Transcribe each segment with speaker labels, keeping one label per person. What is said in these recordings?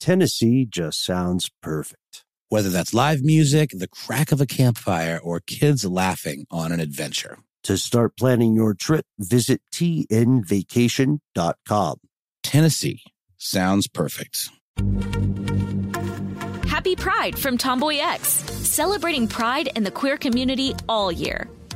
Speaker 1: Tennessee just sounds perfect.
Speaker 2: Whether that's live music, the crack of a campfire, or kids laughing on an adventure.
Speaker 1: To start planning your trip, visit tnvacation.com.
Speaker 2: Tennessee sounds perfect.
Speaker 3: Happy Pride from Tomboy X, celebrating pride in the queer community all year.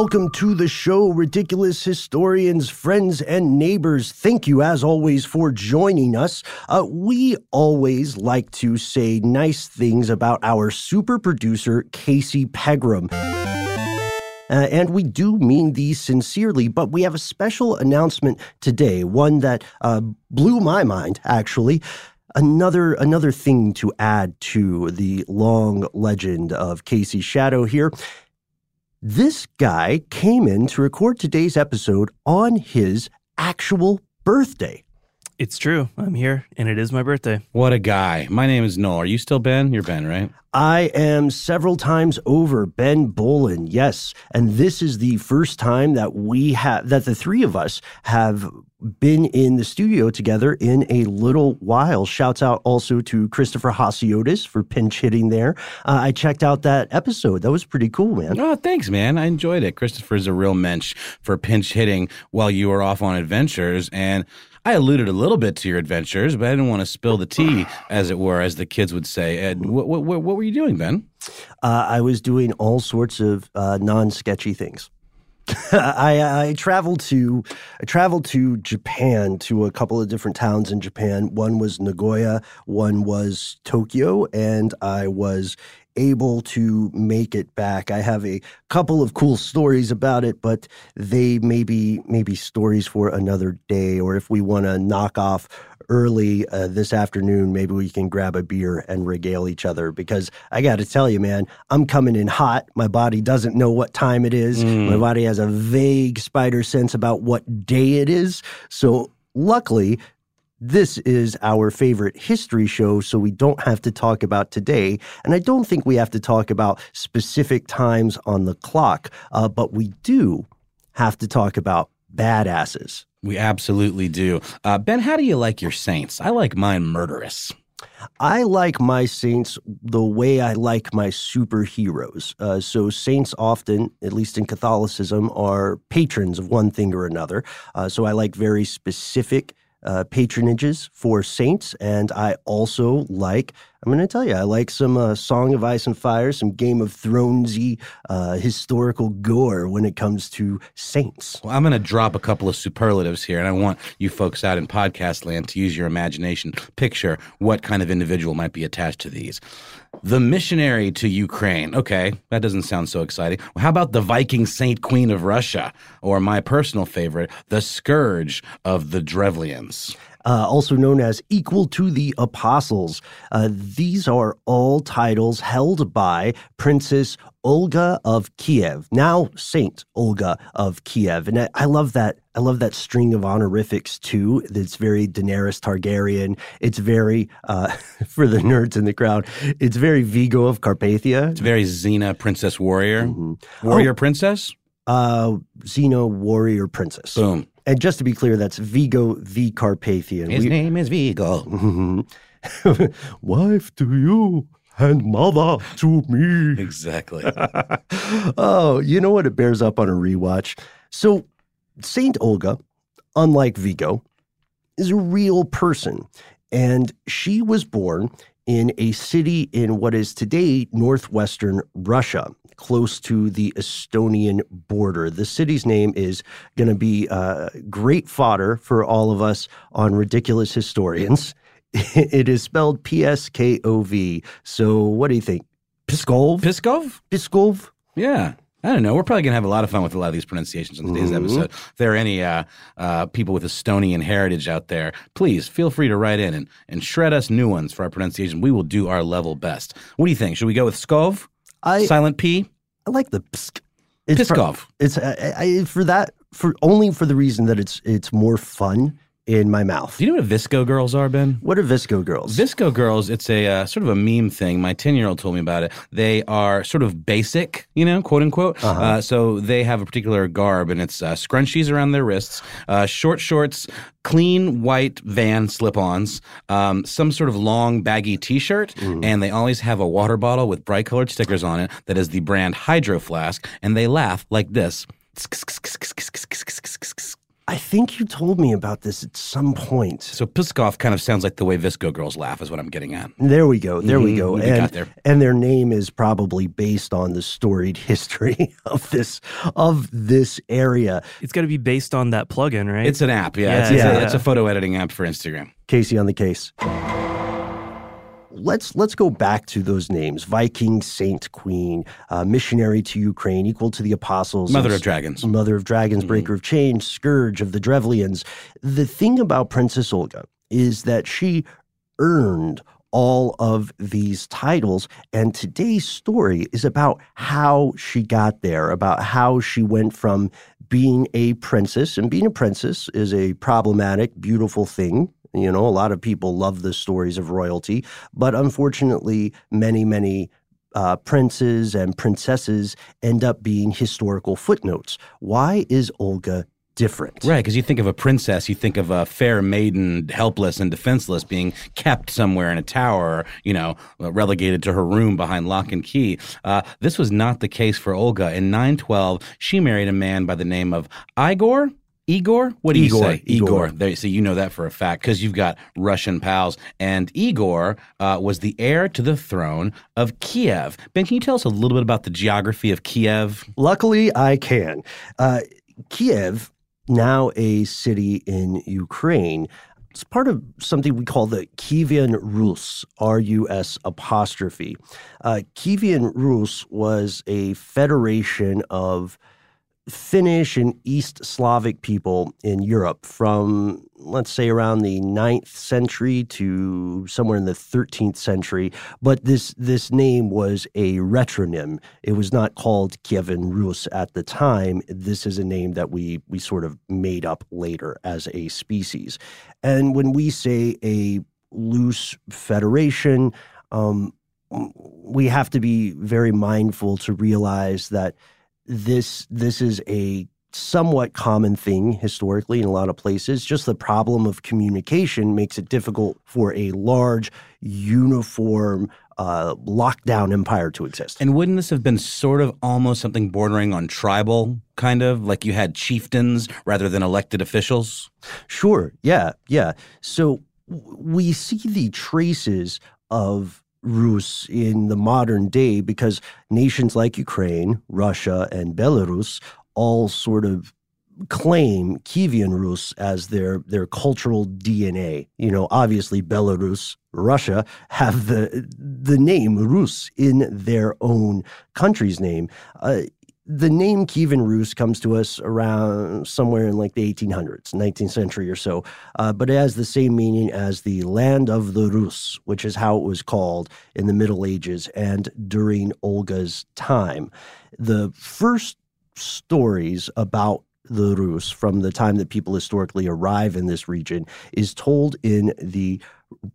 Speaker 1: Welcome to the show, ridiculous historians, friends, and neighbors. Thank you, as always, for joining us. Uh, we always like to say nice things about our super producer, Casey Pegram. Uh, and we do mean these sincerely, but we have a special announcement today, one that uh, blew my mind, actually another another thing to add to the long legend of Casey Shadow here. This guy came in to record today's episode on his actual birthday.
Speaker 4: It's true. I'm here, and it is my birthday.
Speaker 2: What a guy. My name is Noel. Are you still Ben? You're Ben, right?
Speaker 1: I am several times over Ben Bowlin. yes. And this is the first time that we have, that the three of us have been in the studio together in a little while. Shouts out also to Christopher Hasiotis for pinch hitting there. Uh, I checked out that episode. That was pretty cool, man.
Speaker 2: Oh, thanks, man. I enjoyed it. Christopher's a real mensch for pinch hitting while you were off on adventures. And I alluded a little bit to your adventures, but I didn't want to spill the tea, as it were, as the kids would say. And what, what, what were you doing, Ben?
Speaker 1: Uh, I was doing all sorts of uh, non sketchy things. I, I traveled to I traveled to Japan to a couple of different towns in Japan. One was Nagoya, one was Tokyo, and I was able to make it back. I have a couple of cool stories about it, but they may be maybe stories for another day. Or if we want to knock off early uh, this afternoon, maybe we can grab a beer and regale each other. Because I got to tell you, man, I'm coming in hot. My body doesn't know what time it is. Mm. My body has a vague spider sense about what day it is. So luckily, this is our favorite history show, so we don't have to talk about today. And I don't think we have to talk about specific times on the clock, uh, but we do have to talk about badasses.
Speaker 2: We absolutely do. Uh, ben, how do you like your saints? I like mine murderous.
Speaker 1: I like my saints the way I like my superheroes. Uh, so, saints often, at least in Catholicism, are patrons of one thing or another. Uh, so, I like very specific uh, patronages for saints, and I also like. I'm going to tell you, I like some uh, Song of Ice and Fire, some Game of Thronesy uh, historical gore when it comes to saints.
Speaker 2: Well, I'm going to drop a couple of superlatives here, and I want you folks out in podcast land to use your imagination. Picture what kind of individual might be attached to these. The missionary to Ukraine. Okay, that doesn't sound so exciting. How about the Viking Saint Queen of Russia? Or my personal favorite, the Scourge of the Drevlians
Speaker 1: uh, also known as Equal to the Apostles. Uh, these are all titles held by Princess Olga of Kiev, now Saint Olga of Kiev. And I, I love that. I love that string of honorifics too. That's very Daenerys Targaryen. It's very, uh, for the nerds in the crowd, it's very Vigo of Carpathia.
Speaker 2: It's very Xena, Princess Warrior.
Speaker 1: Mm-hmm.
Speaker 2: Warrior Princess?
Speaker 1: Uh, Xena Warrior Princess.
Speaker 2: Boom.
Speaker 1: And just to be clear, that's Vigo the Carpathian.
Speaker 2: His
Speaker 1: We-
Speaker 2: name is Vigo.
Speaker 1: Wife to you and mother to me.
Speaker 2: Exactly.
Speaker 1: oh, you know what? It bears up on a rewatch. So, Saint Olga, unlike Vigo, is a real person, and she was born in a city in what is today northwestern Russia, close to the Estonian border. The city's name is going to be uh, great fodder for all of us on ridiculous historians. It is spelled P S K O V. So, what do you think? Piskov?
Speaker 2: Piskov?
Speaker 1: Piskov?
Speaker 2: Yeah. I don't know. We're probably going to have a lot of fun with a lot of these pronunciations on today's
Speaker 1: Mhm.
Speaker 2: episode. If there are any uh, uh, people with Estonian heritage out there, please feel free to write in and, and shred us new ones for our pronunciation. We will do our level best. What do you think? Should we go with Skov?
Speaker 1: I,
Speaker 2: Silent P?
Speaker 1: I like the psk. It's
Speaker 2: Piskov.
Speaker 1: It's I, I, for that for only for the reason that it's it's more fun in my mouth.
Speaker 2: Do you know what VSCO girls are, Ben?
Speaker 1: What are VSCO girls?
Speaker 2: VSCO girls, it's a uh, sort of a meme thing. My 10 year old told me about it. They are sort of basic, you know, quote unquote.
Speaker 1: Uh-huh.
Speaker 2: Uh, so they have a particular garb, and it's uh, scrunchies around their wrists, uh, short shorts, clean white van slip ons, um, some sort of long baggy t shirt,
Speaker 1: Mm-hmm.
Speaker 2: and they always have a water bottle with bright colored stickers on it that is the brand Hydro Flask, and they laugh like this.
Speaker 1: I think you told me about this at some point.
Speaker 2: So Piskov kind of sounds like the way VSCO girls laugh, is what I'm getting at.
Speaker 1: There we go. There we
Speaker 2: Mhm,
Speaker 1: go.
Speaker 2: we
Speaker 1: and,
Speaker 2: got there.
Speaker 1: and their name is probably based on the storied history of this of this area.
Speaker 4: It's got to be based on that plugin, right?
Speaker 2: It's an app, yeah.
Speaker 4: Yeah,
Speaker 2: it's, it's,
Speaker 1: yeah.
Speaker 2: a, it's a photo editing app for Instagram.
Speaker 1: Casey on the case. Let's let's go back to those names: Viking, Saint, Queen, uh, missionary to Ukraine, equal to the apostles,
Speaker 2: Mother of Dragons.
Speaker 1: Mother of Dragons,
Speaker 2: Mm-hmm.
Speaker 1: Breaker of Chains, Scourge of the Drevlians. The thing about Princess Olga is that she earned all of these titles. And today's story is about how she got there, about how she went from being a princess, and being a princess is a problematic, beautiful thing. You know, a lot of people love the stories of royalty, but unfortunately, many, many uh, princes and princesses end up being historical footnotes. Why is Olga different?
Speaker 2: Right, because you think of a princess, you think of a fair maiden, helpless and defenseless, being kept somewhere in a tower, you know, relegated to her room behind lock and key. Uh, this was not the case for Olga. In 912, she married a man by the name of Igor. Igor? What do you
Speaker 1: Igor,
Speaker 2: say?
Speaker 1: Igor.
Speaker 2: There, so you know that for a fact because you've got Russian pals. And Igor uh, was the heir to the throne of Kiev. Ben, can you tell us a little bit about the geography of Kiev?
Speaker 1: Luckily, I can. Uh, Kiev, now a city in Ukraine, it's part of something we call the Kievan Rus, R U S apostrophe. Uh, Kievan Rus was a federation of Finnish and East Slavic people in Europe from, let's say, around the 9th century to somewhere in the 13th century. But this, this name was a retronym. It was not called Kievan Rus at the time. This is a name that we, we sort of made up later as a species. And when we say a loose federation, um, we have to be very mindful to realize that this this is a somewhat common thing historically in a lot of places. Just the problem of communication makes it difficult for a large, uniform, uh, lockdown empire to exist.
Speaker 2: And wouldn't this have been sort of almost something bordering on tribal, kind of like you had chieftains rather than elected officials?
Speaker 1: Sure. Yeah. Yeah. So w- we see the traces of Rus in the modern day because nations like Ukraine, Russia, and Belarus all sort of claim Kievan Rus as their their cultural DNA. You know, obviously Belarus, Russia have the the name Rus in their own country's name. Uh, the name Kievan Rus comes to us around somewhere in like the 1800s, 19th century or so, uh, but it has the same meaning as the land of the Rus, which is how it was called in the Middle Ages and during Olga's time. The first stories about the Rus from the time that people historically arrive in this region is told in the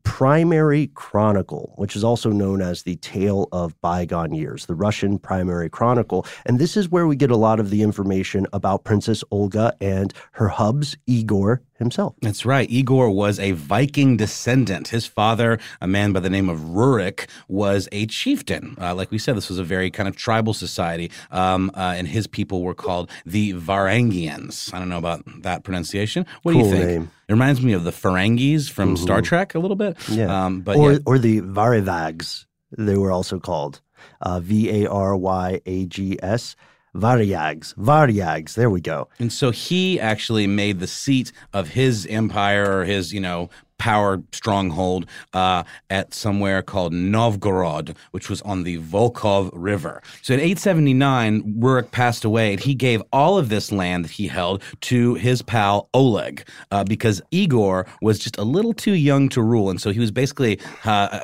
Speaker 1: Primary Chronicle, which is also known as the Tale of Bygone Years, the Russian Primary Chronicle. And this is where we get a lot of the information about Princess Olga and her hubs, Igor himself.
Speaker 2: That's right. Igor was a Viking descendant. His father, a man by the name of Rurik, was a chieftain. Uh, like we said, this was a very kind of tribal society, um, uh, and his people were called the Varangians. I don't know about that pronunciation. What
Speaker 1: cool
Speaker 2: do you think?
Speaker 1: Name.
Speaker 2: It reminds me of the Ferengis from mm-hmm. Star Trek a little bit.
Speaker 1: Yeah. Um, but or, yeah. or the Varivags, they were also called. Uh, v A R Y A G S. Varyags, Varyags. There we go.
Speaker 2: And so he actually made the seat of his empire or his, you know, power stronghold uh, at somewhere called Novgorod, which was on the Volkhov River. So in 879, Rurik passed away, and he gave all of this land that he held to his pal Oleg uh, because Igor was just a little too young to rule, and so he was basically uh,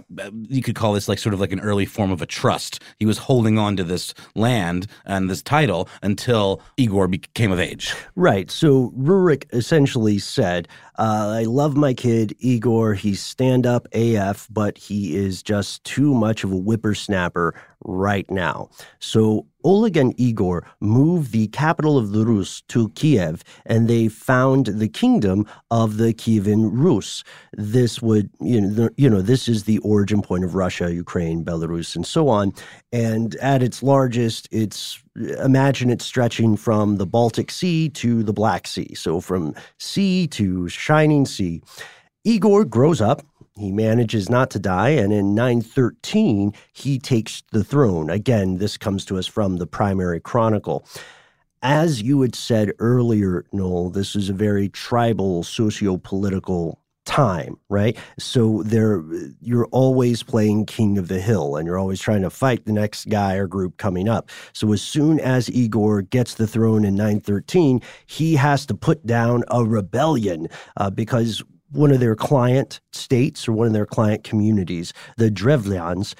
Speaker 2: you could call this like sort of like an early form of a trust. He was holding on to this land and this title until Igor became of age.
Speaker 1: Right. So Rurik essentially said, uh, "I love my kid." Igor. He's stand up AF, but he is just too much of a whippersnapper right now. So Oleg and Igor moved the capital of the Rus to Kiev, and they found the kingdom of the Kievan Rus. This would, you know, you know, this is the origin point of Russia, Ukraine, Belarus, and so on. And at its largest, it's imagine it stretching from the Baltic Sea to the Black Sea, so from sea to shining sea. Igor grows up. He manages not to die, and in 913, he takes the throne. Again, this comes to us from the primary chronicle. As you had said earlier, Noel, this is a very tribal, socio political time, right? So there you're always playing king of the hill and you're always trying to fight the next guy or group coming up. So as soon as Igor gets the throne in 913, he has to put down a rebellion uh, because one of their client states or one of their client communities, the Drevlians,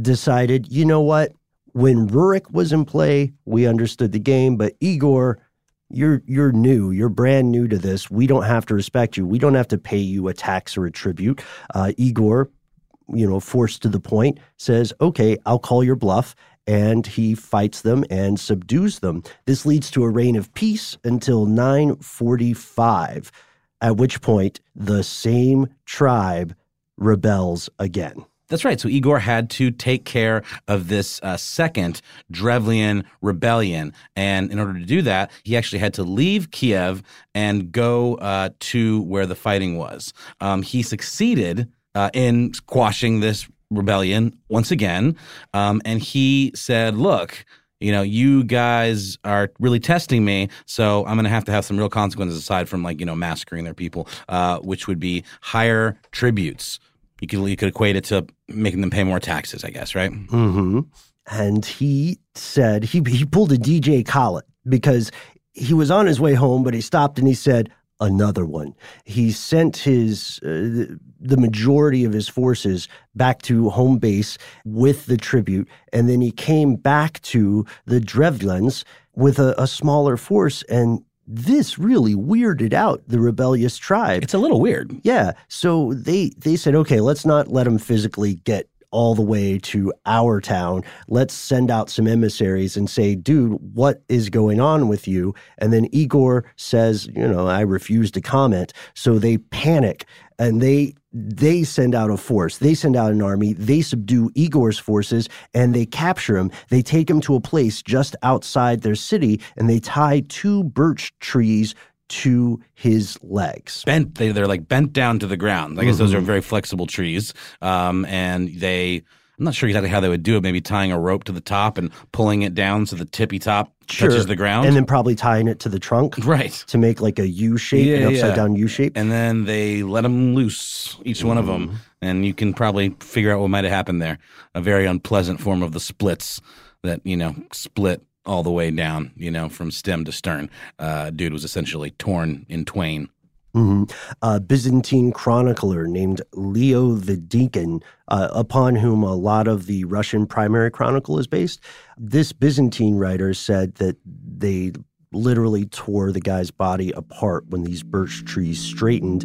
Speaker 1: decided, you know what? When Rurik was in play, we understood the game, but Igor, you're you're new, you're brand new to this. We don't have to respect you. We don't have to pay you a tax or a tribute. Uh, Igor, you know, forced to the point, says, "Okay, I'll call your bluff." And he fights them and subdues them. This leads to a reign of peace until 945 at which point the same tribe rebels again.
Speaker 2: That's right. So Igor had to take care of this uh, second Drevlian rebellion. And in order to do that, he actually had to leave Kiev and go uh, to where the fighting was. Um, he succeeded uh, in quashing this rebellion once again. Um, and he said, Look, you know, you guys are really testing me, so I'm going to have to have some real consequences aside from like, you know, massacring their people, uh, which would be higher tributes. You could, you could equate it to making them pay more taxes, I guess, right?
Speaker 1: Mm-hmm. And he said, he, he pulled a DJ Khaled because he was on his way home, but he stopped and he said, another one. He sent his uh, the majority of his forces back to home base with the tribute, and then he came back to the Drevlians with a, a smaller force and this really weirded out the rebellious tribe.
Speaker 2: It's a little weird.
Speaker 1: Yeah. So they they said, okay, let's not let them physically get all the way to our town. Let's send out some emissaries and say, dude, what is going on with you? And then Igor says, you know, I refuse to comment. So they panic and they they send out a force. They send out an army. They subdue Igor's forces and they capture him. They take him to a place just outside their city and they tie two birch trees to his legs.
Speaker 2: Bent, they, they're like bent down to the ground. I guess mm-hmm. those are mm-hmm. very flexible trees. Um, and they, I'm not sure exactly how they would do it. Maybe tying a rope to the top and pulling it down so the tippy top sure. touches the ground.
Speaker 1: And then probably tying it to the trunk.
Speaker 2: Right.
Speaker 1: To make like a U shape, yeah, an upside yeah. down U shape.
Speaker 2: And then they let them loose, each mm-hmm. one of them. And you can probably figure out what might have happened there. A very unpleasant form of the splits that, you know, split all the way down, you know, from stem to stern. Uh, dude was essentially torn in twain.
Speaker 1: Mm-hmm. A Byzantine chronicler named Leo the Deacon, uh, upon whom a lot of the Russian primary chronicle is based. This Byzantine writer said that they literally tore the guy's body apart when these birch trees straightened.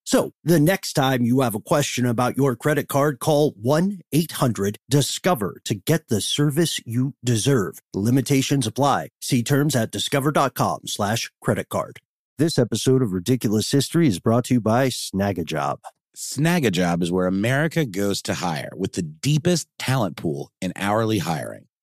Speaker 1: So the next time you have a question about your credit card, call 1-800-DISCOVER to get the service you deserve. Limitations apply. See terms at discover.com slash credit card. This episode of Ridiculous History is brought to you by Snagajob.
Speaker 5: Snagajob is where America goes to hire with the deepest talent pool in hourly hiring.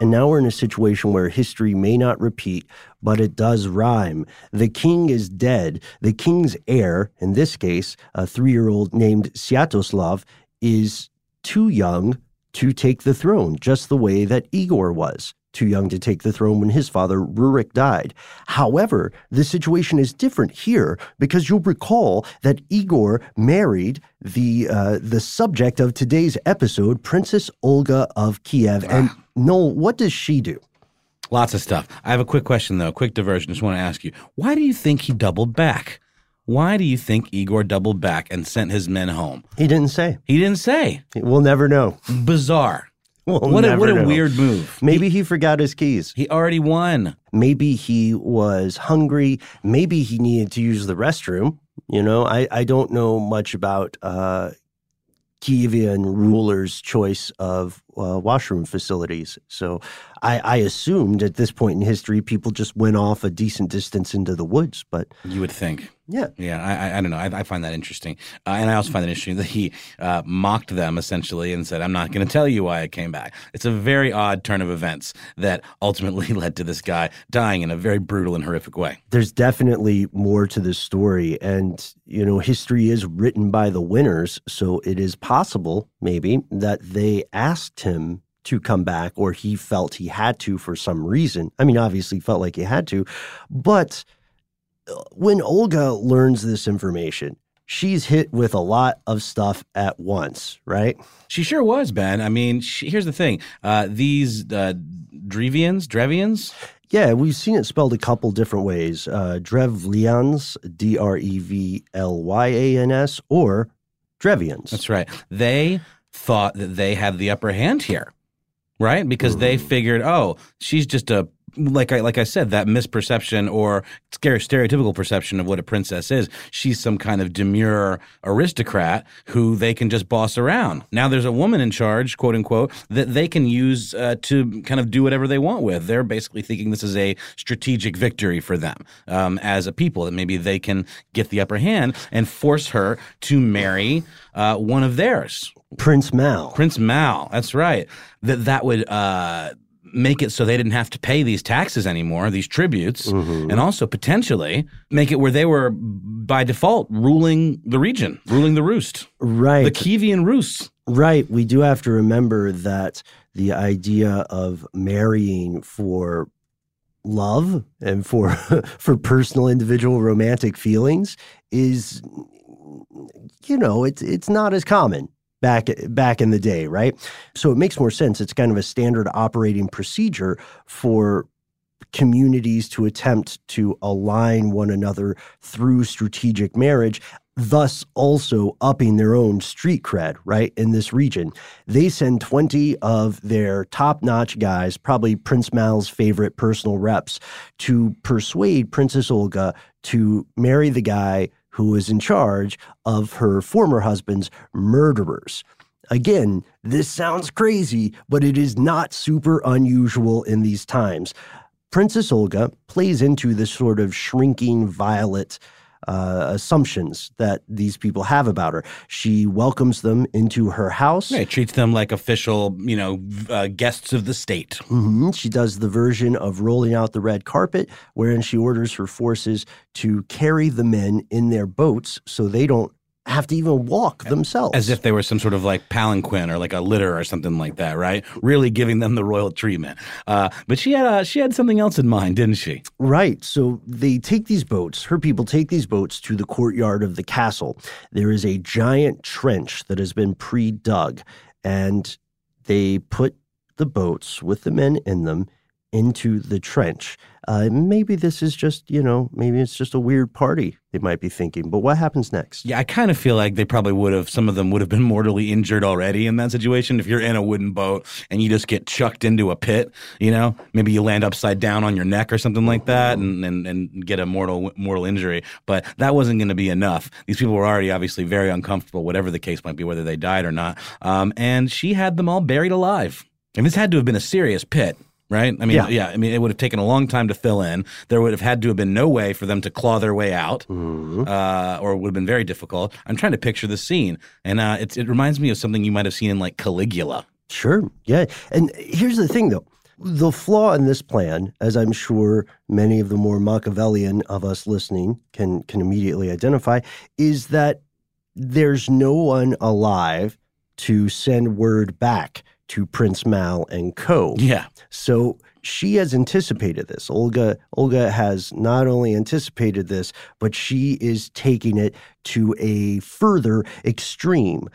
Speaker 1: And now we're in a situation where history may not repeat, but it does rhyme. The king is dead. The king's heir, in this case, a three year old named Sviatoslav, is too young to take the throne, just the way that Igor was too young to take the throne when his father Rurik died. However, the situation is different here because you'll recall that Igor married the uh, the subject of today's episode, Princess Olga of Kiev. And Noel, what does she do?
Speaker 2: Lots of stuff. I have a quick question though, quick diversion. Just want to ask you, why do you think he doubled back? Why do you think Igor doubled back and sent his men home?
Speaker 1: He didn't say.
Speaker 2: He didn't say.
Speaker 1: We'll never know.
Speaker 2: Bizarre.
Speaker 1: We'll
Speaker 2: what a, what a
Speaker 1: know.
Speaker 2: weird move.
Speaker 1: Maybe he forgot his keys.
Speaker 2: He already won.
Speaker 1: Maybe he was hungry. Maybe he needed to use the restroom. You know, I, I don't know much about uh, Kievan rulers' choice of uh, washroom facilities. So I, I assumed at this point in history, people just went off a decent distance into the woods. But
Speaker 2: You would think.
Speaker 1: yeah,
Speaker 2: Yeah, I, I, I don't know. I, I find that interesting, uh, and I also find it interesting that he uh, mocked them essentially and said, "I'm not going to tell you why I came back." It's a very odd turn of events that ultimately led to this guy dying in a very brutal and horrific way.
Speaker 1: there's definitely more to this story. And, you know, history is written by the winners. So it is possible, maybe, that they asked him to come back or he felt he had to for some reason. I mean, obviously, felt like he had to. But uh, when Olga learns this information, she's hit with a lot of stuff at once, right?
Speaker 2: She sure was, Ben. I mean, she, here's the thing: uh, these uh, Drevians, Drevians,
Speaker 1: Yeah, we've seen it spelled a couple different ways. Uh, Drevlians, D R E V L Y A N S, or Drevians.
Speaker 2: That's right. They thought that they had the upper hand here, right? Because they figured, oh, she's just a like I like I said, that misperception or scare- stereotypical perception of what a princess is. She's some kind of demure aristocrat who they can just boss around. Now there's a woman in charge, quote unquote, that they can use uh, to kind of do whatever they want with. They're basically thinking this is a strategic victory for them um, as a people that maybe they can get the upper hand and force her to marry uh, one of theirs.
Speaker 1: Prince Mal.
Speaker 2: Prince Mal. That's right. That that would uh, make it so they didn't have to pay these taxes anymore, these tributes, mm-hmm. and also potentially make it where they were by default ruling the region, ruling the roost,
Speaker 1: right.
Speaker 2: the Kievian Rus.
Speaker 1: Right. We do have to remember that the idea of marrying for love and for for personal individual romantic feelings is you know it's it's not as common back back in the day right so it makes more sense it's kind of a standard operating procedure for communities to attempt to align one another through strategic marriage thus also upping their own street cred, right, in this region. They send 20 of their top notch guys, probably Prince Mal's favorite personal reps, to persuade Princess Olga to marry the guy who is in charge of her former husband's murderers. Again, this sounds crazy, but it is not super unusual in these times. Princess Olga plays into this sort of shrinking violet uh, assumptions that these people have about her. She welcomes them into her house.
Speaker 2: Yeah, treats them like official, you know, uh, guests of the state.
Speaker 1: Mm-hmm. She does the version of rolling out the red carpet, wherein she orders her forces to carry the men in their boats so they don't have to even walk themselves.
Speaker 2: As if they were some sort of like palanquin or like a litter or something like that, right? Really giving them the royal treatment. Uh, but she had uh, she had something else in mind, didn't she?
Speaker 1: Right. So they take these boats. Her people take these boats to the courtyard of the castle. There is a giant trench that has been pre-dug, and they put the boats with the men in them into the trench. Uh, maybe this is just, you know, maybe it's just a weird party, they might be thinking. But what happens next?
Speaker 2: Yeah, I kind of feel like they probably would have, some of them would have been mortally injured already in that situation. If you're in a wooden boat and you just get chucked into a pit, you know, maybe you land upside down on your neck or something like that and, and, and get a mortal, mortal injury. But that wasn't going to be enough. These people were already obviously very uncomfortable, whatever the case might be, whether they died or not. Um, and she had them all buried alive. And this had to have been a serious pit right? I mean, yeah. yeah. I mean, it would have taken a long time to fill in. There would have had to have been no way for them to claw their way out, mm-hmm. uh, or it would have been very difficult. I'm trying to picture the scene, and uh, it, it reminds me of something you might have seen in like Caligula.
Speaker 1: Sure. Yeah. And here's the thing, though. The flaw in this plan, as I'm sure many of the more Machiavellian of us listening can can immediately identify, is that there's no one alive to send word back to Prince Mal and co.
Speaker 2: Yeah.
Speaker 1: So she has anticipated this. Olga Olga has not only anticipated this, but she is taking it to a further extreme.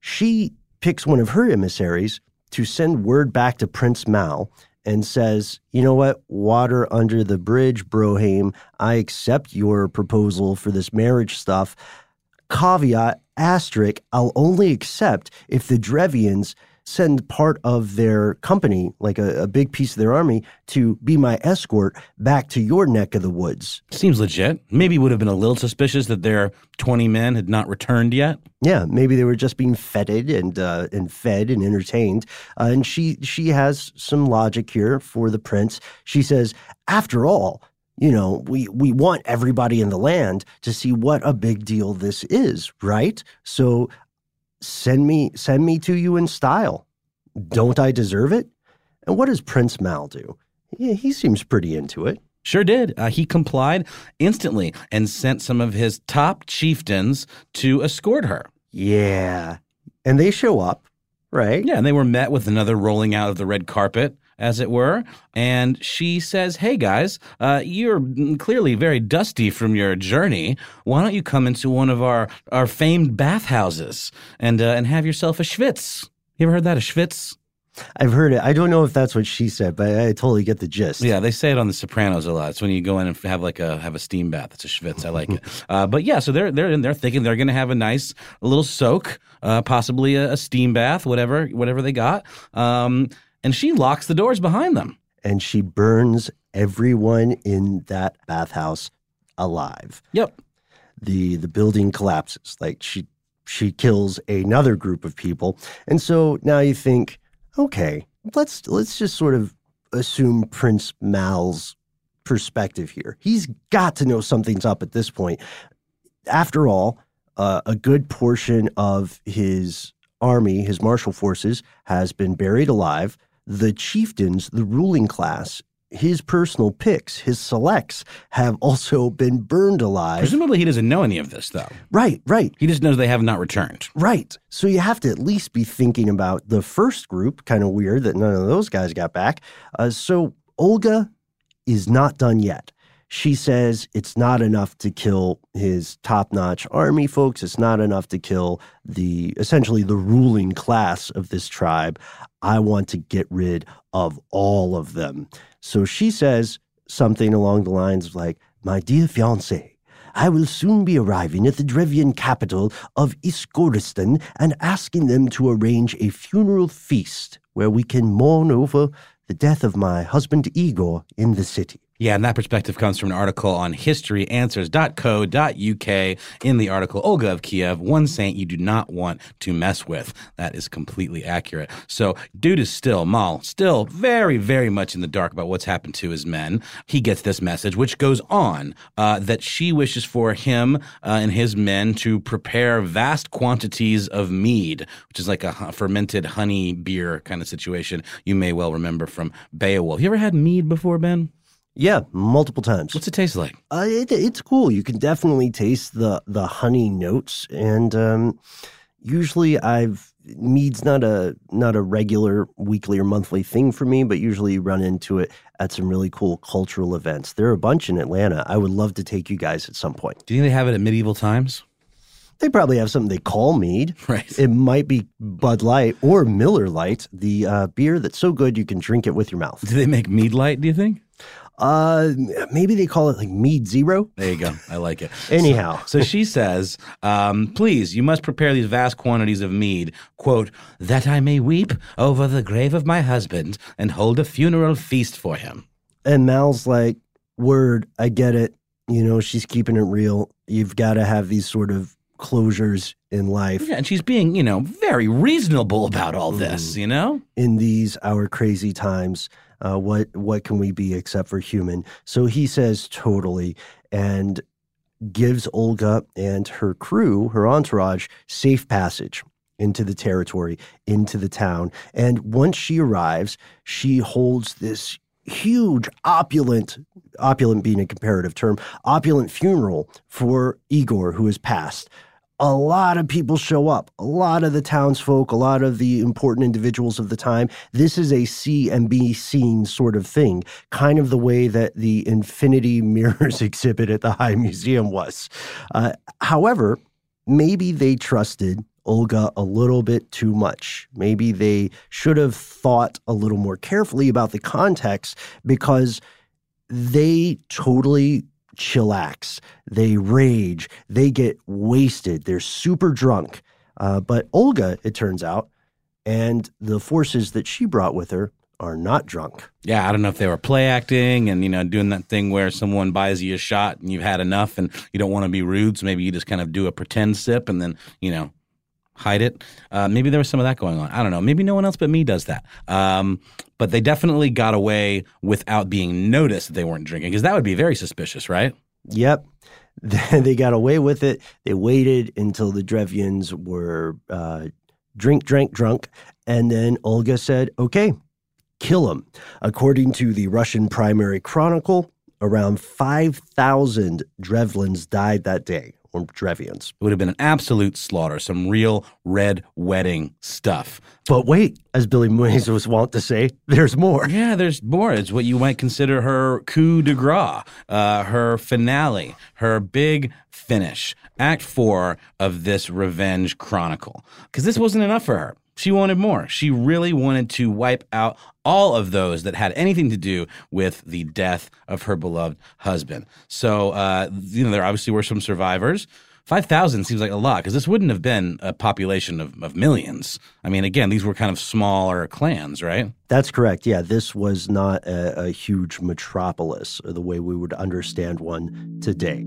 Speaker 1: She picks one of her emissaries to send word back to Prince Mal and says, "You know what? Water under the bridge, Brohim. I accept your proposal for this marriage stuff. Caveat asterisk, I'll only accept if the Drevians send part of their company, like a, a, big piece of their army, to be my escort back to your neck of the woods.
Speaker 2: Seems legit. Maybe would have been a little suspicious that their 20 men had not returned yet.
Speaker 1: Yeah, maybe they were just being feted and uh, and fed and entertained. Uh, and she she has some logic here for the prince. She says, after all, you know, we, we want everybody in the land to see what a big deal this is, right? So send me send me to you in style. Don't I deserve it? And what does Prince Mal do? Yeah, he seems pretty into it.
Speaker 2: Sure did. Uh, he complied instantly and sent some of his top chieftains to escort her.
Speaker 1: Yeah. And they show up, right?
Speaker 2: Yeah, and they were met with another rolling out of the red carpet as it were. And she says, Hey guys, uh, you're clearly very dusty from your journey. Why don't you come into one of our, our famed bathhouses and, uh, and have yourself a schwitz? You ever heard that, a schwitz?
Speaker 1: I've heard it. I don't know if that's what she said, but I totally get the gist.
Speaker 2: Yeah, they say it on The Sopranos a lot. It's when you go in and have like a have a steam bath. It's a schwitz. I like it. Uh, but yeah, so they're they're they're thinking they're going to have a nice little soak, uh, possibly a, a, steam bath, whatever whatever they got. Um, and she locks the doors behind them.
Speaker 1: And she burns everyone in that bathhouse alive.
Speaker 2: Yep.
Speaker 1: The the building collapses. Like she she kills another group of people. And so now you think, okay, let's let's just sort of assume Prince Mal's perspective here. He's got to know something's up at this point. After all, uh, a good portion of his army, his martial forces, has been buried alive the chieftains, the ruling class his personal picks, his selects, have also been burned alive.
Speaker 2: Presumably, he doesn't know any of this, though.
Speaker 1: Right, right.
Speaker 2: He just knows they have not returned.
Speaker 1: Right. So you have to at least be thinking about the first group. Kind of weird that none of those guys got back. Uh, so Olga is not done yet. She says it's not enough to kill his top-notch army folks. It's not enough to kill the essentially the ruling class of this tribe. I want to get rid of all of them. So she says something along the lines of like, "My dear fiance, I will soon be arriving at the Drevian capital of Iskoristan and asking them to arrange a funeral feast where we can mourn over the death of my husband Igor in the city.
Speaker 2: Yeah, and that perspective comes from an article on historyanswers.co.uk. In the article, Olga of Kiev, one saint you do not want to mess with. That is completely accurate. So, dude is still, Mal, still very, very much in the dark about what's happened to his men. He gets this message, which goes on uh, that she wishes for him uh, and his men to prepare vast quantities of mead, which is like a fermented honey beer kind of situation you may well remember from Beowulf. You ever had mead before, Ben?
Speaker 1: Yeah, multiple times.
Speaker 2: What's it taste like?
Speaker 1: Uh, it, it's cool. You can definitely taste the the honey notes, and um, usually I've mead's not a not a regular weekly or monthly thing for me, but usually you run into it at some really cool cultural events. There are a bunch in Atlanta. I would love to take you guys at some point.
Speaker 2: Do you think they have it at medieval times?
Speaker 1: They probably have something they call mead.
Speaker 2: Right.
Speaker 1: It might be Bud Light or Miller Lite, the uh, beer that's so good you can drink it with your mouth.
Speaker 2: Do they make mead light? Do you think?
Speaker 1: Uh, maybe they call it like mead zero.
Speaker 2: There you go. I like it.
Speaker 1: Anyhow,
Speaker 2: so, so she says, um, "Please, you must prepare these vast quantities of mead, quote, that I may weep over the grave of my husband and hold a funeral feast for him."
Speaker 1: And Mal's like, "Word, I get it. You know, she's keeping it real. You've got to have these sort of closures in life.
Speaker 2: Yeah, and she's being, you know, very reasonable about all this, mm. you know?
Speaker 1: In these our crazy times, uh, what what can we be except for human? So he says totally and gives Olga and her crew, her entourage, safe passage into the territory, into the town. And once she arrives, she holds this huge opulent opulent being a comparative term opulent funeral for igor who has passed a lot of people show up. A lot of the townsfolk a lot of the important individuals of the time. This is a see and be seen sort of thing kind of the way that the infinity mirrors exhibit at the high museum was. Uh, however maybe they trusted Olga a little bit too much. Maybe they should have thought a little more carefully about the context because they totally chillax, they rage, they get wasted, they're super drunk. Uh, but Olga, it turns out, and the forces that she brought with her are not drunk.
Speaker 2: Yeah, I don't know if they were play acting and you know doing that thing where someone buys you a shot and you've had enough and you don't want to be rude, so maybe you just kind of do a pretend sip and then you know hide it. Uh, maybe there was some of that going on. I don't know. Maybe no one else but me does that. Um, but they definitely got away without being noticed that they weren't drinking because that would be very suspicious, right?
Speaker 1: Yep. they got away with it. They waited until the Drevians were uh, drink, drank, drunk. And then Olga said, okay, kill him. According to the Russian Primary Chronicle, around 5,000 Drevlins died that day or Drevians.
Speaker 2: It would have been an absolute slaughter, some real red wedding stuff.
Speaker 1: But wait, as Billy Mays was wont to say, there's more.
Speaker 2: Yeah, there's more. It's what you might consider her coup de grace, uh, her finale, her big finish, act four of this revenge chronicle. Because this wasn't enough for her. She wanted more. She really wanted to wipe out all of those that had anything to do with the death of her beloved husband. So, uh, you know, there obviously were some survivors. 5,000 seems like a lot because this wouldn't have been a population of, of millions. I mean, again, these were kind of smaller clans, right?
Speaker 1: That's correct. Yeah, this was not a, a huge metropolis the way we would understand one today.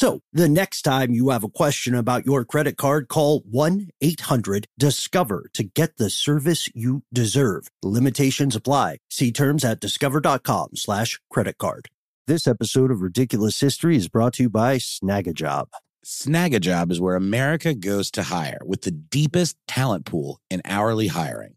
Speaker 1: So the next time you have a question about your credit card, call 1 800 Discover to get the service you deserve. Limitations apply. See terms at discover.com slash credit card. This episode of Ridiculous History is brought to you by Snagajob.
Speaker 5: Snagajob is where America goes to hire with the deepest talent pool in hourly hiring.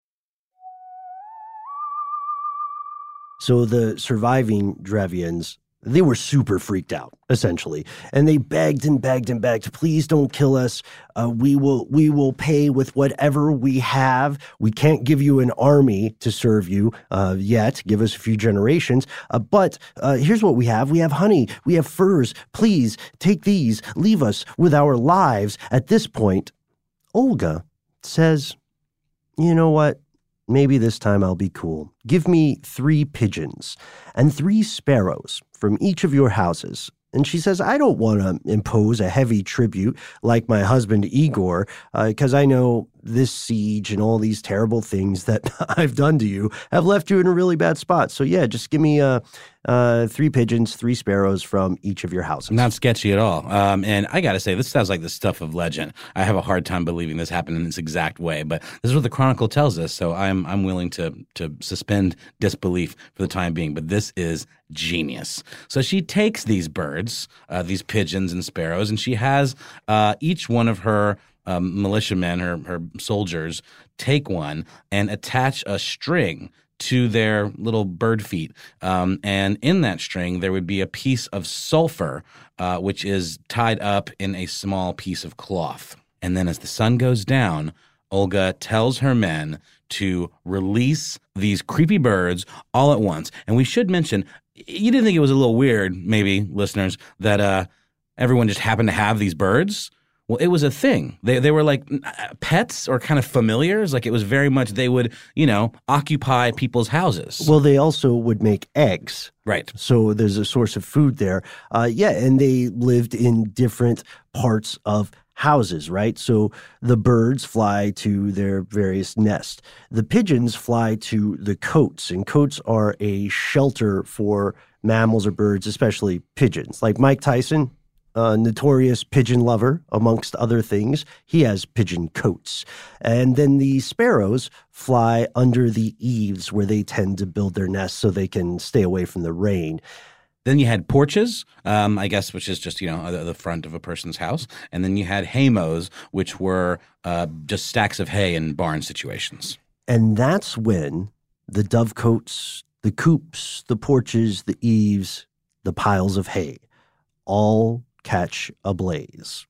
Speaker 1: So the surviving Drevlians, they were super freaked out, essentially, and they begged and begged and begged, "Please don't kill us. Uh, we will, we will pay with whatever we have. We can't give you an army to serve you uh, yet. Give us a few generations. Uh, but uh, here's what we have: we have honey, we have furs. Please take these. Leave us with our lives." At this point, Olga says, "You know what?" Maybe this time I'll be cool. Give me three pigeons and three sparrows from each of your houses. And she says, I don't want to impose a heavy tribute like my husband Igor, because uh, I know this siege and all these terrible things that I've done to you have left you in a really bad spot. So, yeah, just give me uh, uh, three pigeons, three sparrows from each of your houses.
Speaker 2: Not sketchy at all. Um, and I got to say, this sounds like the stuff of legend. I have a hard time believing this happened in this exact way, but this is what the Chronicle tells us. So I'm I'm willing to to suspend disbelief for the time being. But this is genius. So she takes these birds, uh, these pigeons and sparrows, and she has uh, each one of her um, militiamen, her her soldiers, take one and attach a string to their little bird feet. Um, and in that string, there would be a piece of sulfur, uh, which is tied up in a small piece of cloth. And then as the sun goes down, Olga tells her men to release these creepy birds all at once. And we should mention, you didn't think it was a little weird, maybe, listeners, that uh, everyone just happened to have these birds? Well, it was a thing. They they were like pets or kind of familiars. Like it was very much they would you know occupy people's houses.
Speaker 1: Well, they also would make eggs.
Speaker 2: Right.
Speaker 1: So there's a source of food there. Uh, yeah, and they lived in different parts of houses, right? So the birds fly to their various nests. The pigeons fly to the cotes, and cotes are a shelter for mammals or birds, especially pigeons. Like Mike Tyson, a notorious pigeon lover, amongst other things. He has pigeon cotes. And then the sparrows fly under the eaves where they tend to build their nests so they can stay away from the rain.
Speaker 2: Then you had porches, um, I guess, which is just you know the front of a person's house, and then you had haymows, which were uh, just stacks of hay in barn situations.
Speaker 1: And that's when the dovecotes, the coops, the porches, the eaves, the piles of hay all catch ablaze.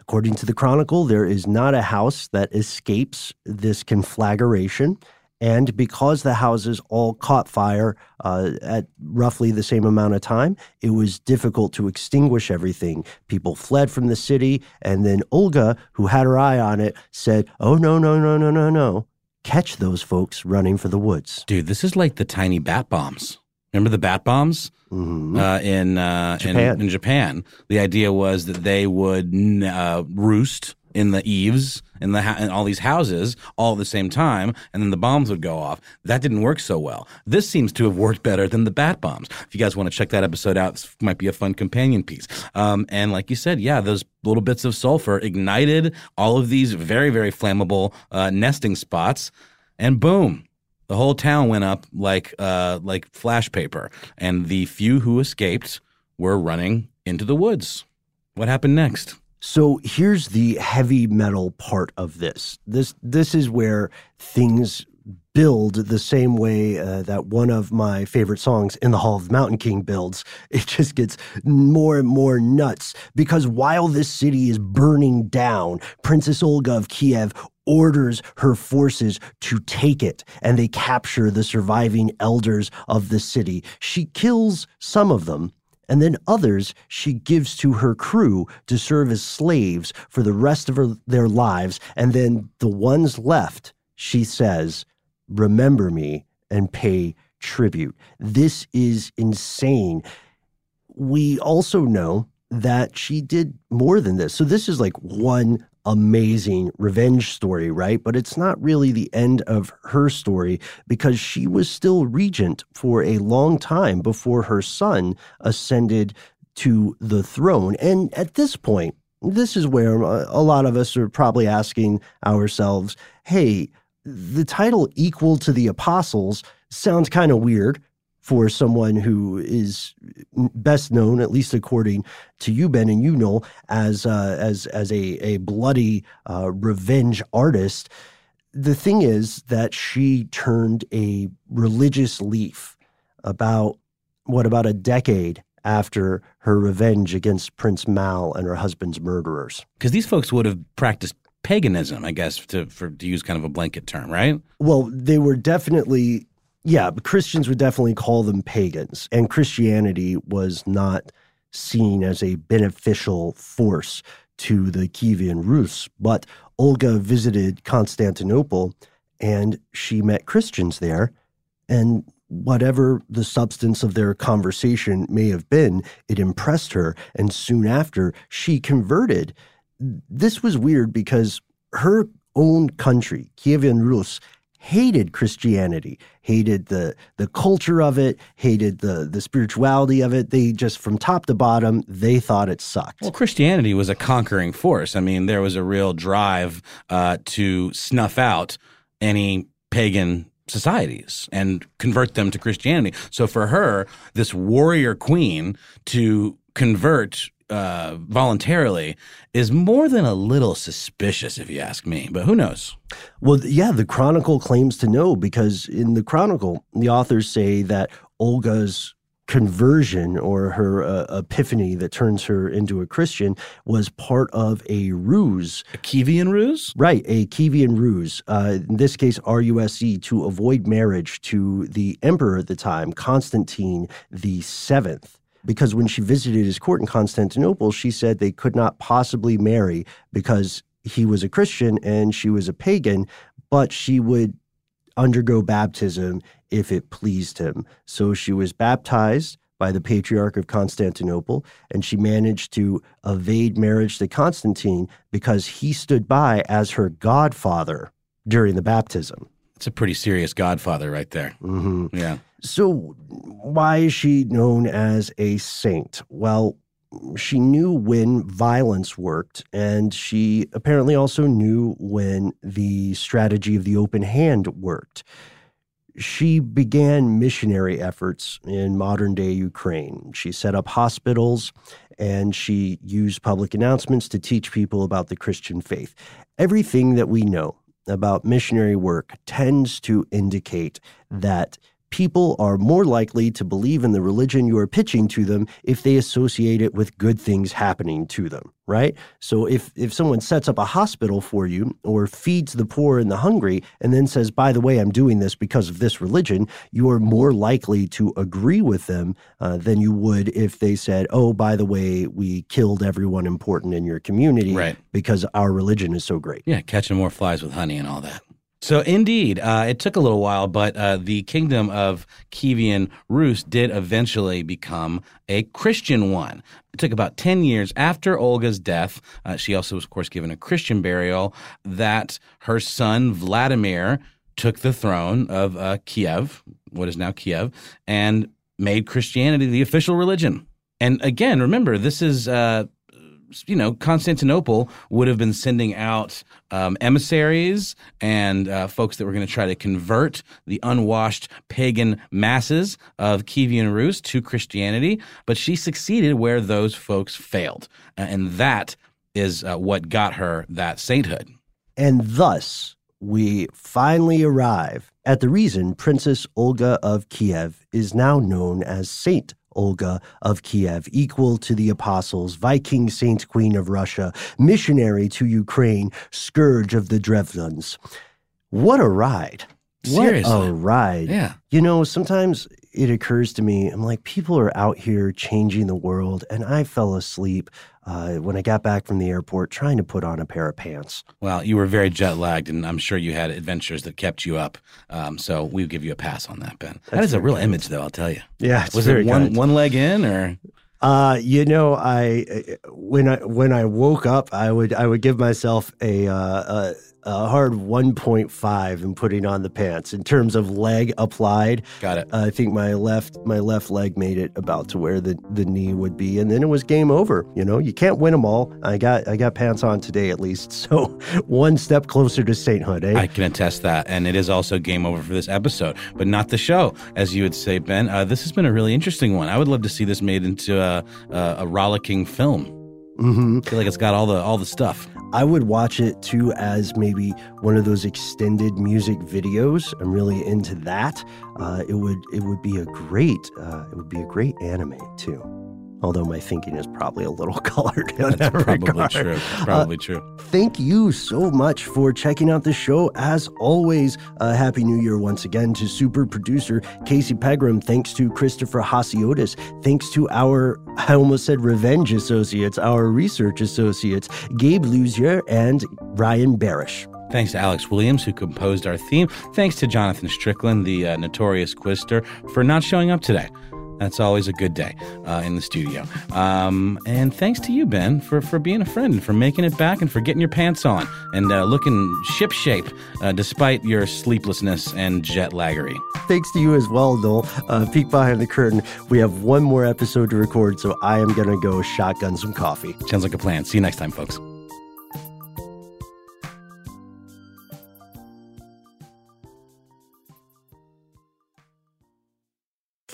Speaker 1: According to the Chronicle, there is not a house that escapes this conflagration. And because the houses all caught fire uh, at roughly the same amount of time, it was difficult to extinguish everything. People fled from the city. And then Olga, who had her eye on it, said, Oh, no, no, no, no, no, no. Catch those folks running for the woods.
Speaker 2: Dude, this is like the tiny bat bombs. Remember the bat bombs
Speaker 1: mm-hmm.
Speaker 2: uh, in, uh,
Speaker 1: Japan.
Speaker 2: in in Japan? The idea was that they would uh, roost in the eaves in the ha- in all these houses all at the same time, and then the bombs would go off. That didn't work so well. This seems to have worked better than the bat bombs. If you guys want to check that episode out, this might be a fun companion piece. Um, and like you said, yeah, those little bits of sulfur ignited all of these very very flammable uh, nesting spots, and boom. The whole town went up like uh, like flash paper, and the few who escaped were running into the woods. What happened next?
Speaker 1: So here's the heavy metal part of this. This this is where things build the same way uh, that one of my favorite songs in the Hall of the Mountain King builds. It just gets more and more nuts because while this city is burning down, Princess Olga of Kiev orders her forces to take it and they capture the surviving elders of the city. She kills some of them and then others she gives to her crew to serve as slaves for the rest of her, their lives. And then the ones left, she says, remember me and pay tribute. This is insane. We also know that she did more than this. So this is like one amazing revenge story, right? But it's not really the end of her story because she was still regent for a long time before her son ascended to the throne. And at this point, this is where a lot of us are probably asking ourselves, hey, the title equal to the apostles sounds kind of weird for someone who is best known, at least according to you, Ben, and you know, as uh, as as a a bloody uh, revenge artist. The thing is that she turned a religious leaf about what about a decade after her revenge against Prince Mal and her husband's murderers.
Speaker 2: Because these folks would have practiced paganism, I guess, to for to use kind of a blanket term, right?
Speaker 1: Well, they were definitely yeah, Christians would definitely call them pagans, and Christianity was not seen as a beneficial force to the Kievan Rus. But Olga visited Constantinople and she met Christians there. And whatever the substance of their conversation may have been, it impressed her. And soon after, she converted. This was weird because her own country, Kievan Rus, hated Christianity, hated the the culture of it, hated the the spirituality of it. They just from top to bottom, they thought it sucked.
Speaker 2: Well, Christianity was a conquering force. I mean, there was a real drive uh, to snuff out any pagan societies and convert them to Christianity. So for her, this warrior queen to convert uh, voluntarily is more than a little suspicious, if you ask me. But who knows?
Speaker 1: Well, yeah, the Chronicle claims to know because in the Chronicle, the authors say that Olga's conversion or her uh, epiphany that turns her into a Christian was part of a ruse.
Speaker 2: A Kievan ruse?
Speaker 1: Right, a Kievan ruse. Uh, in this case, RUSE, to avoid marriage to the emperor at the time, Constantine the Seventh because when she visited his court in Constantinople, she said they could not possibly marry because he was a Christian and she was a pagan, but she would undergo baptism if it pleased him. So she was baptized by the Patriarch of Constantinople, and she managed to evade marriage to Constantine because he stood by as her godfather during the baptism.
Speaker 2: It's a pretty serious godfather right there.
Speaker 1: Mm-hmm.
Speaker 2: Yeah.
Speaker 1: So, why is she known as a saint? Well, she knew when violence worked, and she apparently also knew when the strategy of the open hand worked. She began missionary efforts in modern day Ukraine. She set up hospitals and she used public announcements to teach people about the Christian faith. Everything that we know about missionary work tends to indicate that people are more likely to believe in the religion you are pitching to them if they associate it with good things happening to them, right? So if if someone sets up a hospital for you or feeds the poor and the hungry and then says, "By the way, I'm doing this because of this religion," you are more likely to agree with them uh, than you would if they said, "Oh, by the way, we killed everyone important in your community
Speaker 2: right.
Speaker 1: because our religion is so great."
Speaker 2: Yeah, catching more flies with honey and all that. So, indeed, uh, it took a little while, but uh, the kingdom of Kievan Rus did eventually become a Christian one. It took about 10 years after Olga's death. Uh, she also was, of course, given a Christian burial that her son Vladimir took the throne of uh, Kiev, what is now Kiev, and made Christianity the official religion. And again, remember, this is uh, you know, Constantinople would have been sending out um, emissaries and uh, folks that were going to try to convert the unwashed pagan masses of Kievan Rus to Christianity. But she succeeded where those folks failed. And that is uh, what got her that sainthood.
Speaker 1: And thus, we finally arrive at the reason Princess Olga of Kiev is now known as Saint Olga of Kiev, equal to the apostles, Viking Saint Queen of Russia, missionary to Ukraine, scourge of the Drevlians. What a ride!
Speaker 2: Seriously.
Speaker 1: What a ride.
Speaker 2: Yeah.
Speaker 1: You know, sometimes it occurs to me, I'm like, people are out here changing the world, and I fell asleep uh, when I got back from the airport trying to put on a pair of pants.
Speaker 2: Well, you were very jet lagged, and I'm sure you had adventures that kept you up. Um, so we give you a pass on that, Ben. that is a real image, though. I'll tell you.
Speaker 1: Yeah,
Speaker 2: Was it one
Speaker 1: kind.
Speaker 2: one leg in, or
Speaker 1: Uh, you know, I when I when I woke up, I would I would give myself a uh, a, a hard 1.5 in putting on the pants in terms of leg applied.
Speaker 2: got it?
Speaker 1: I think my left my left leg made it about to where the, the knee would be, and then it was game over. You know, you can't win them all. I got I got pants on today at least, so one step closer to sainthood. Eh?
Speaker 2: I can attest that, and it is also game over for this episode, but not the show, as you would say, Ben. Uh, this has been a really interesting one. I would love to see this made into a a, a rollicking film.
Speaker 1: hmm
Speaker 2: I feel like it's got all the all the stuff.
Speaker 1: I would watch it too as maybe one of those extended music videos. I'm really into that. Uh, it would it would be a great uh, it would be a great anime too. Although my thinking is probably a little colored in
Speaker 2: That's
Speaker 1: that
Speaker 2: probably
Speaker 1: regard.
Speaker 2: true. It's probably true.
Speaker 1: Thank you so much for checking out the show. As always, uh, Happy New Year once again to super producer Casey Pegram. Thanks to Christopher Hasiotis. Thanks to our, I almost said revenge associates, our research associates, Gabe Luzier and Ryan Barish.
Speaker 2: Thanks to Alex Williams, who composed our theme. Thanks to Jonathan Strickland, the uh, notorious Quister, for not showing up today. That's always a good day uh, in the studio. Um, and thanks to you, Ben, for, for being a friend and for making it back and for getting your pants on and uh, looking ship shape uh, despite your sleeplessness and jet laggery.
Speaker 1: Thanks to you as well, Noel. Uh, peek behind the curtain. We have one more episode to record, so I am going to go shotgun some coffee.
Speaker 2: Sounds like a plan. See you next time, folks.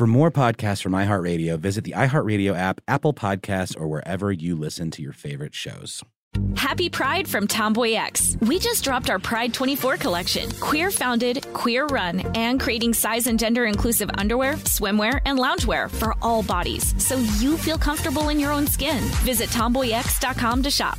Speaker 2: For more podcasts from iHeartRadio, visit the iHeartRadio app, Apple Podcasts, or wherever you listen to your favorite shows.
Speaker 3: Happy Pride from Tomboy X. We just dropped our Pride 24 collection. Queer founded, queer run, and creating size and gender inclusive underwear, swimwear, and loungewear for all bodies so you feel comfortable in your own skin. Visit tomboyx.com to shop.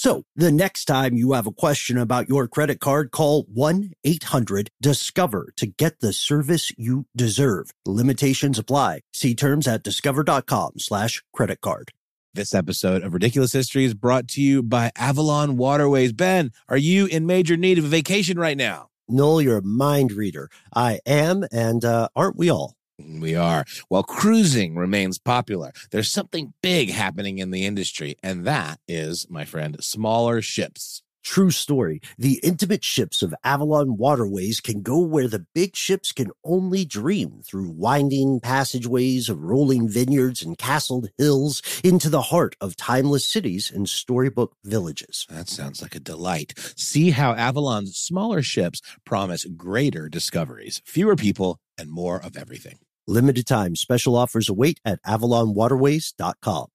Speaker 1: So the next time you have a question about your credit card, call 1 800 Discover to get the service you deserve. Limitations apply. See terms at discover.com slash credit card.
Speaker 5: This episode of Ridiculous History is brought to you by Avalon Waterways. Ben, are you in major need of a vacation right now?
Speaker 1: Noel, you're a mind reader. I am, and uh, aren't we all?
Speaker 5: We are. While cruising remains popular, there's something big happening in the industry, and that is, my friend, smaller ships.
Speaker 1: True story. The intimate ships of Avalon Waterways can go where the big ships can only dream through winding passageways of rolling vineyards and castled hills into the heart of timeless cities and storybook villages.
Speaker 5: That sounds like a delight. See how Avalon's smaller ships promise greater discoveries, fewer people, and more of everything.
Speaker 1: Limited time special offers await at avalonwaterways.com.